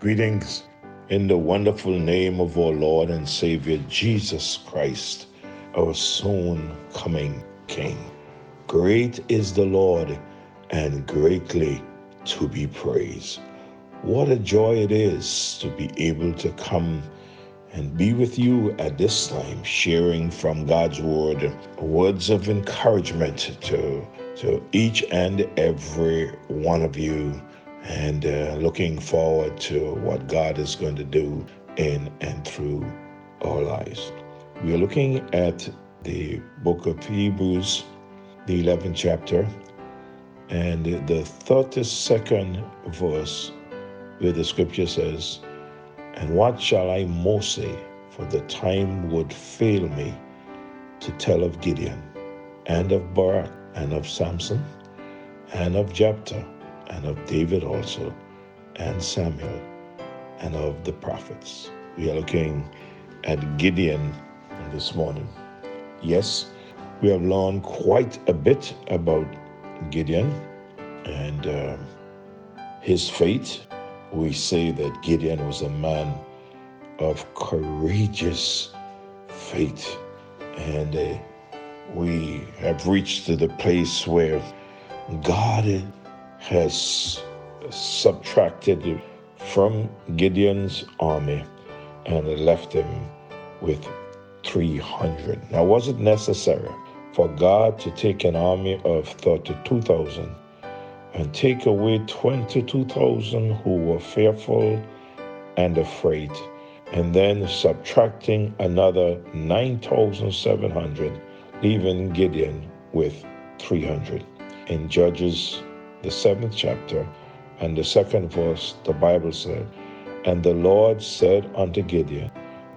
Greetings in the wonderful name of our Lord and Savior Jesus Christ, our soon coming King. Great is the Lord and greatly to be praised. What a joy it is to be able to come and be with you at this time, sharing from God's Word words of encouragement to, to each and every one of you and uh, looking forward to what God is going to do in and through our lives. We are looking at the book of Hebrews, the 11th chapter, and the 32nd verse, where the scripture says, And what shall I more say? For the time would fail me to tell of Gideon, and of Barak, and of Samson, and of Jephthah and of David also, and Samuel, and of the prophets. We are looking at Gideon this morning. Yes, we have learned quite a bit about Gideon and uh, his fate. We say that Gideon was a man of courageous faith, and uh, we have reached to the place where God has subtracted from Gideon's army and left him with 300. Now, was it necessary for God to take an army of 32,000 and take away 22,000 who were fearful and afraid, and then subtracting another 9,700, leaving Gideon with 300? In Judges the seventh chapter and the second verse, the Bible said, And the Lord said unto Gideon,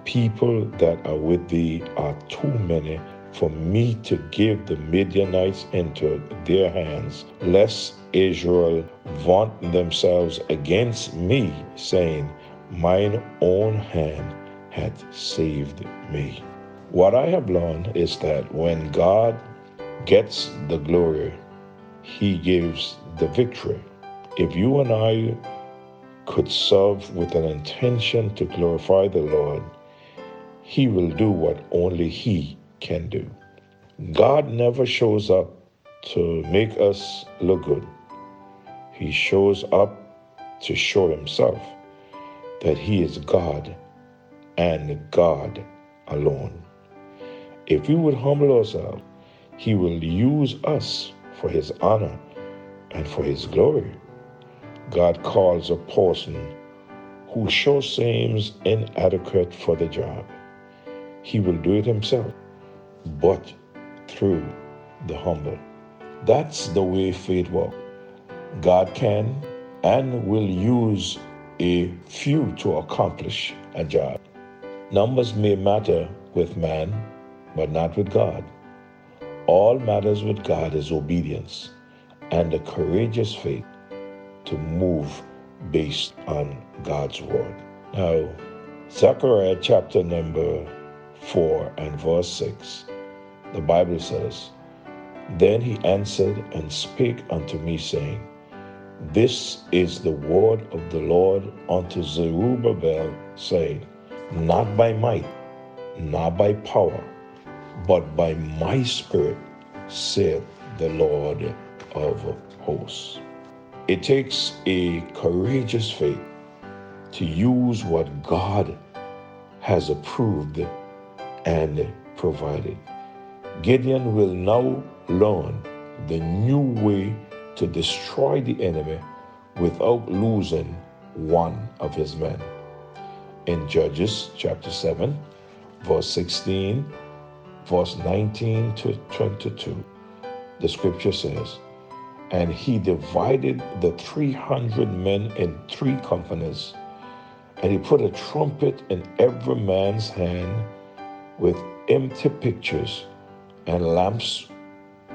People that are with thee are too many for me to give the Midianites into their hands, lest Israel vaunt themselves against me, saying, Mine own hand hath saved me. What I have learned is that when God gets the glory, he gives the victory. If you and I could serve with an intention to glorify the Lord, He will do what only He can do. God never shows up to make us look good. He shows up to show Himself that He is God and God alone. If we would humble ourselves, He will use us for His honor and for His glory. God calls a person who sure seems inadequate for the job. He will do it himself, but through the humble. That's the way faith works. God can and will use a few to accomplish a job. Numbers may matter with man, but not with God. All matters with God is obedience and a courageous faith to move based on God's word. Now, Zechariah chapter number 4 and verse 6, the Bible says, Then he answered and spake unto me, saying, This is the word of the Lord unto Zerubbabel, saying, Not by might, not by power, but by my spirit, saith the Lord of hosts. It takes a courageous faith to use what God has approved and provided. Gideon will now learn the new way to destroy the enemy without losing one of his men. In Judges chapter 7, verse 16, verse 19 to 22, the scripture says, and he divided the 300 men in three companies. And he put a trumpet in every man's hand with empty pictures and lamps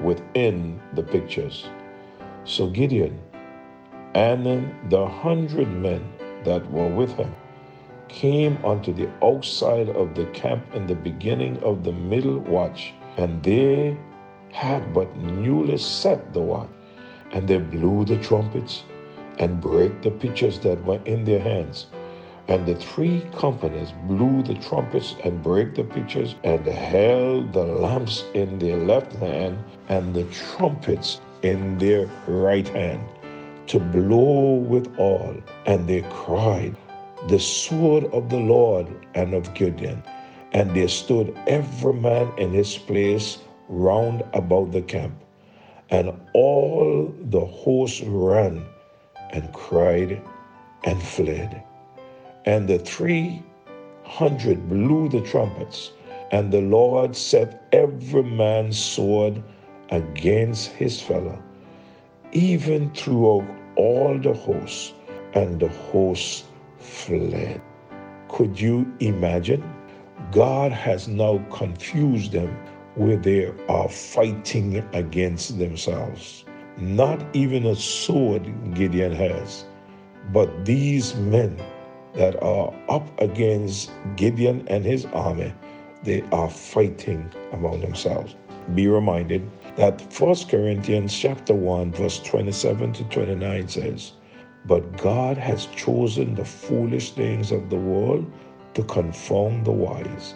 within the pictures. So Gideon and then the hundred men that were with him came unto the outside of the camp in the beginning of the middle watch, and they had but newly set the watch. And they blew the trumpets and brake the pitchers that were in their hands. And the three companies blew the trumpets and brake the pitchers and held the lamps in their left hand and the trumpets in their right hand to blow with all. And they cried, The sword of the Lord and of Gideon. And there stood every man in his place round about the camp. And all the host ran and cried and fled. And the three hundred blew the trumpets, and the Lord set every man's sword against his fellow, even throughout all the hosts, and the hosts fled. Could you imagine? God has now confused them where they are fighting against themselves. Not even a sword Gideon has, but these men that are up against Gideon and his army, they are fighting among themselves. Be reminded that 1 Corinthians chapter 1 verse 27 to 29 says, "But God has chosen the foolish things of the world to confound the wise,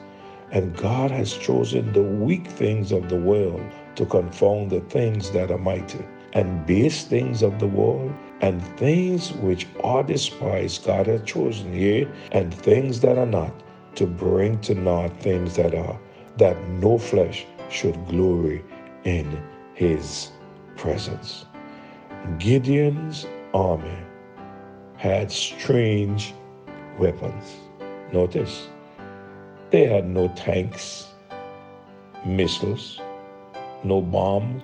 and God has chosen the weak things of the world to confound the things that are mighty." and base things of the world and things which are despised God has chosen, yea, and things that are not, to bring to naught things that are, that no flesh should glory in his presence. Gideon's army had strange weapons. Notice, they had no tanks, missiles, no bombs,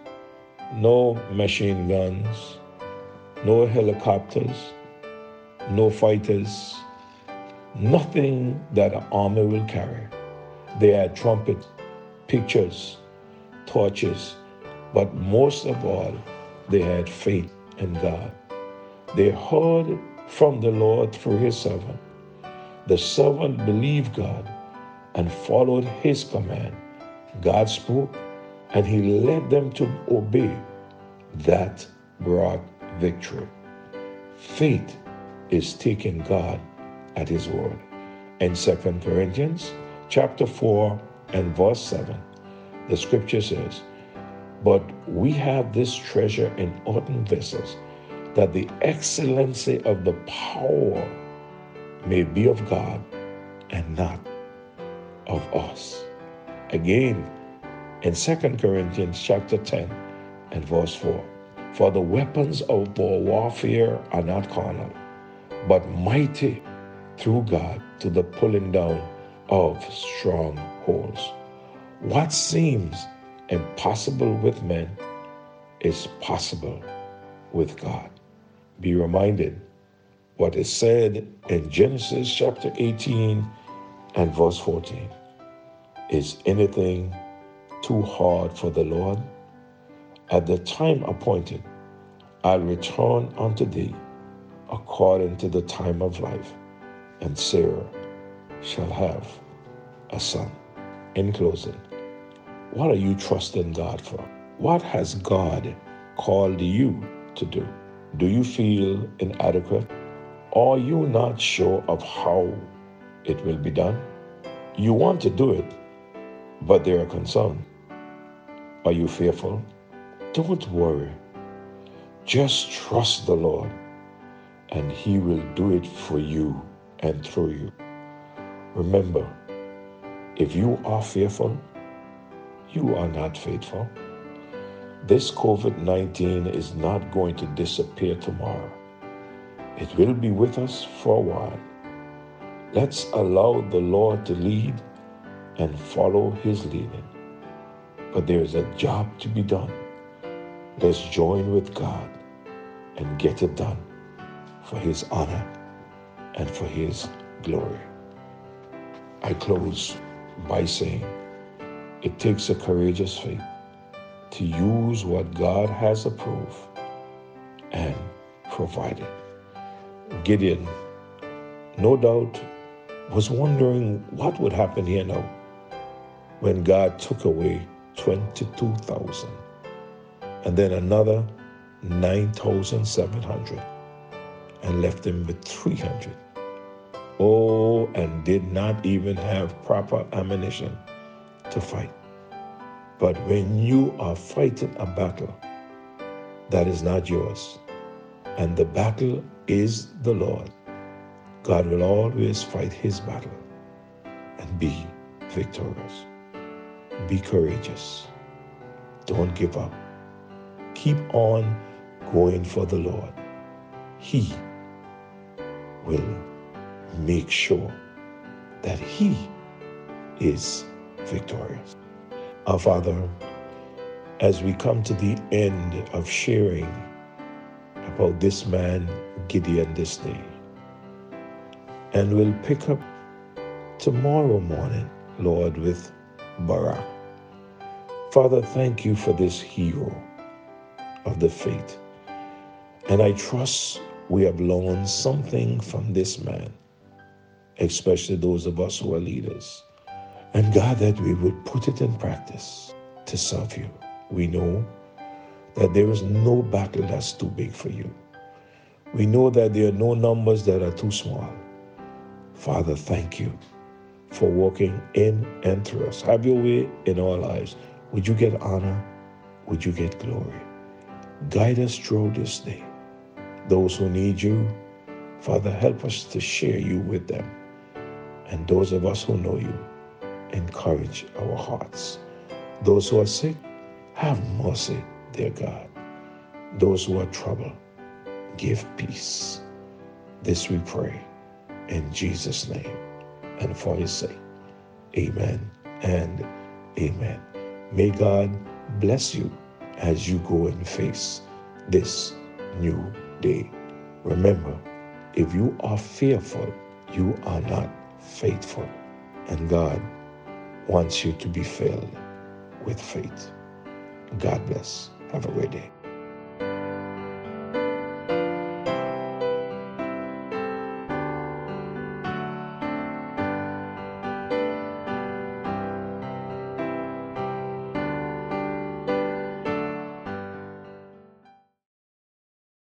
no machine guns, no helicopters, no fighters, nothing that an army will carry. They had trumpets, pictures, torches, but most of all, they had faith in God. They heard from the Lord through his servant. The servant believed God and followed his command. God spoke and he led them to obey. That brought victory. Faith is taking God at his word. In 2 Corinthians chapter 4 and verse 7, the scripture says, But we have this treasure in earthen vessels, that the excellency of the power may be of God and not of us. Again, in 2 Corinthians chapter 10 and verse 4. For the weapons of our warfare are not carnal, but mighty through God to the pulling down of strongholds. What seems impossible with men is possible with God. Be reminded what is said in Genesis chapter 18 and verse 14. Is anything too hard for the Lord? At the time appointed, I'll return unto thee according to the time of life, and Sarah shall have a son. In closing, what are you trusting God for? What has God called you to do? Do you feel inadequate? Are you not sure of how it will be done? You want to do it, but there are concerns. Are you fearful? Don't worry. Just trust the Lord, and He will do it for you and through you. Remember, if you are fearful, you are not faithful. This COVID 19 is not going to disappear tomorrow. It will be with us for a while. Let's allow the Lord to lead and follow His leading. But there is a job to be done. Let's join with God and get it done for His honor and for His glory. I close by saying it takes a courageous faith to use what God has approved and provided. Gideon, no doubt, was wondering what would happen here now when God took away 22,000. And then another 9,700 and left him with 300. Oh, and did not even have proper ammunition to fight. But when you are fighting a battle that is not yours, and the battle is the Lord, God will always fight his battle and be victorious. Be courageous. Don't give up. Keep on going for the Lord. He will make sure that He is victorious. Our Father, as we come to the end of sharing about this man, Gideon, this day, and we'll pick up tomorrow morning, Lord, with Barak. Father, thank you for this hero of the faith. And I trust we have learned something from this man, especially those of us who are leaders. And God, that we would put it in practice to serve you. We know that there is no battle that's too big for you. We know that there are no numbers that are too small. Father, thank you for walking in and through us. Have your way in our lives. Would you get honor? Would you get glory? Guide us through this day. Those who need you, Father, help us to share you with them. And those of us who know you, encourage our hearts. Those who are sick, have mercy, dear God. Those who are troubled, give peace. This we pray in Jesus' name and for his sake. Amen and amen. May God bless you as you go and face this new day. Remember, if you are fearful, you are not faithful. And God wants you to be filled with faith. God bless. Have a great day.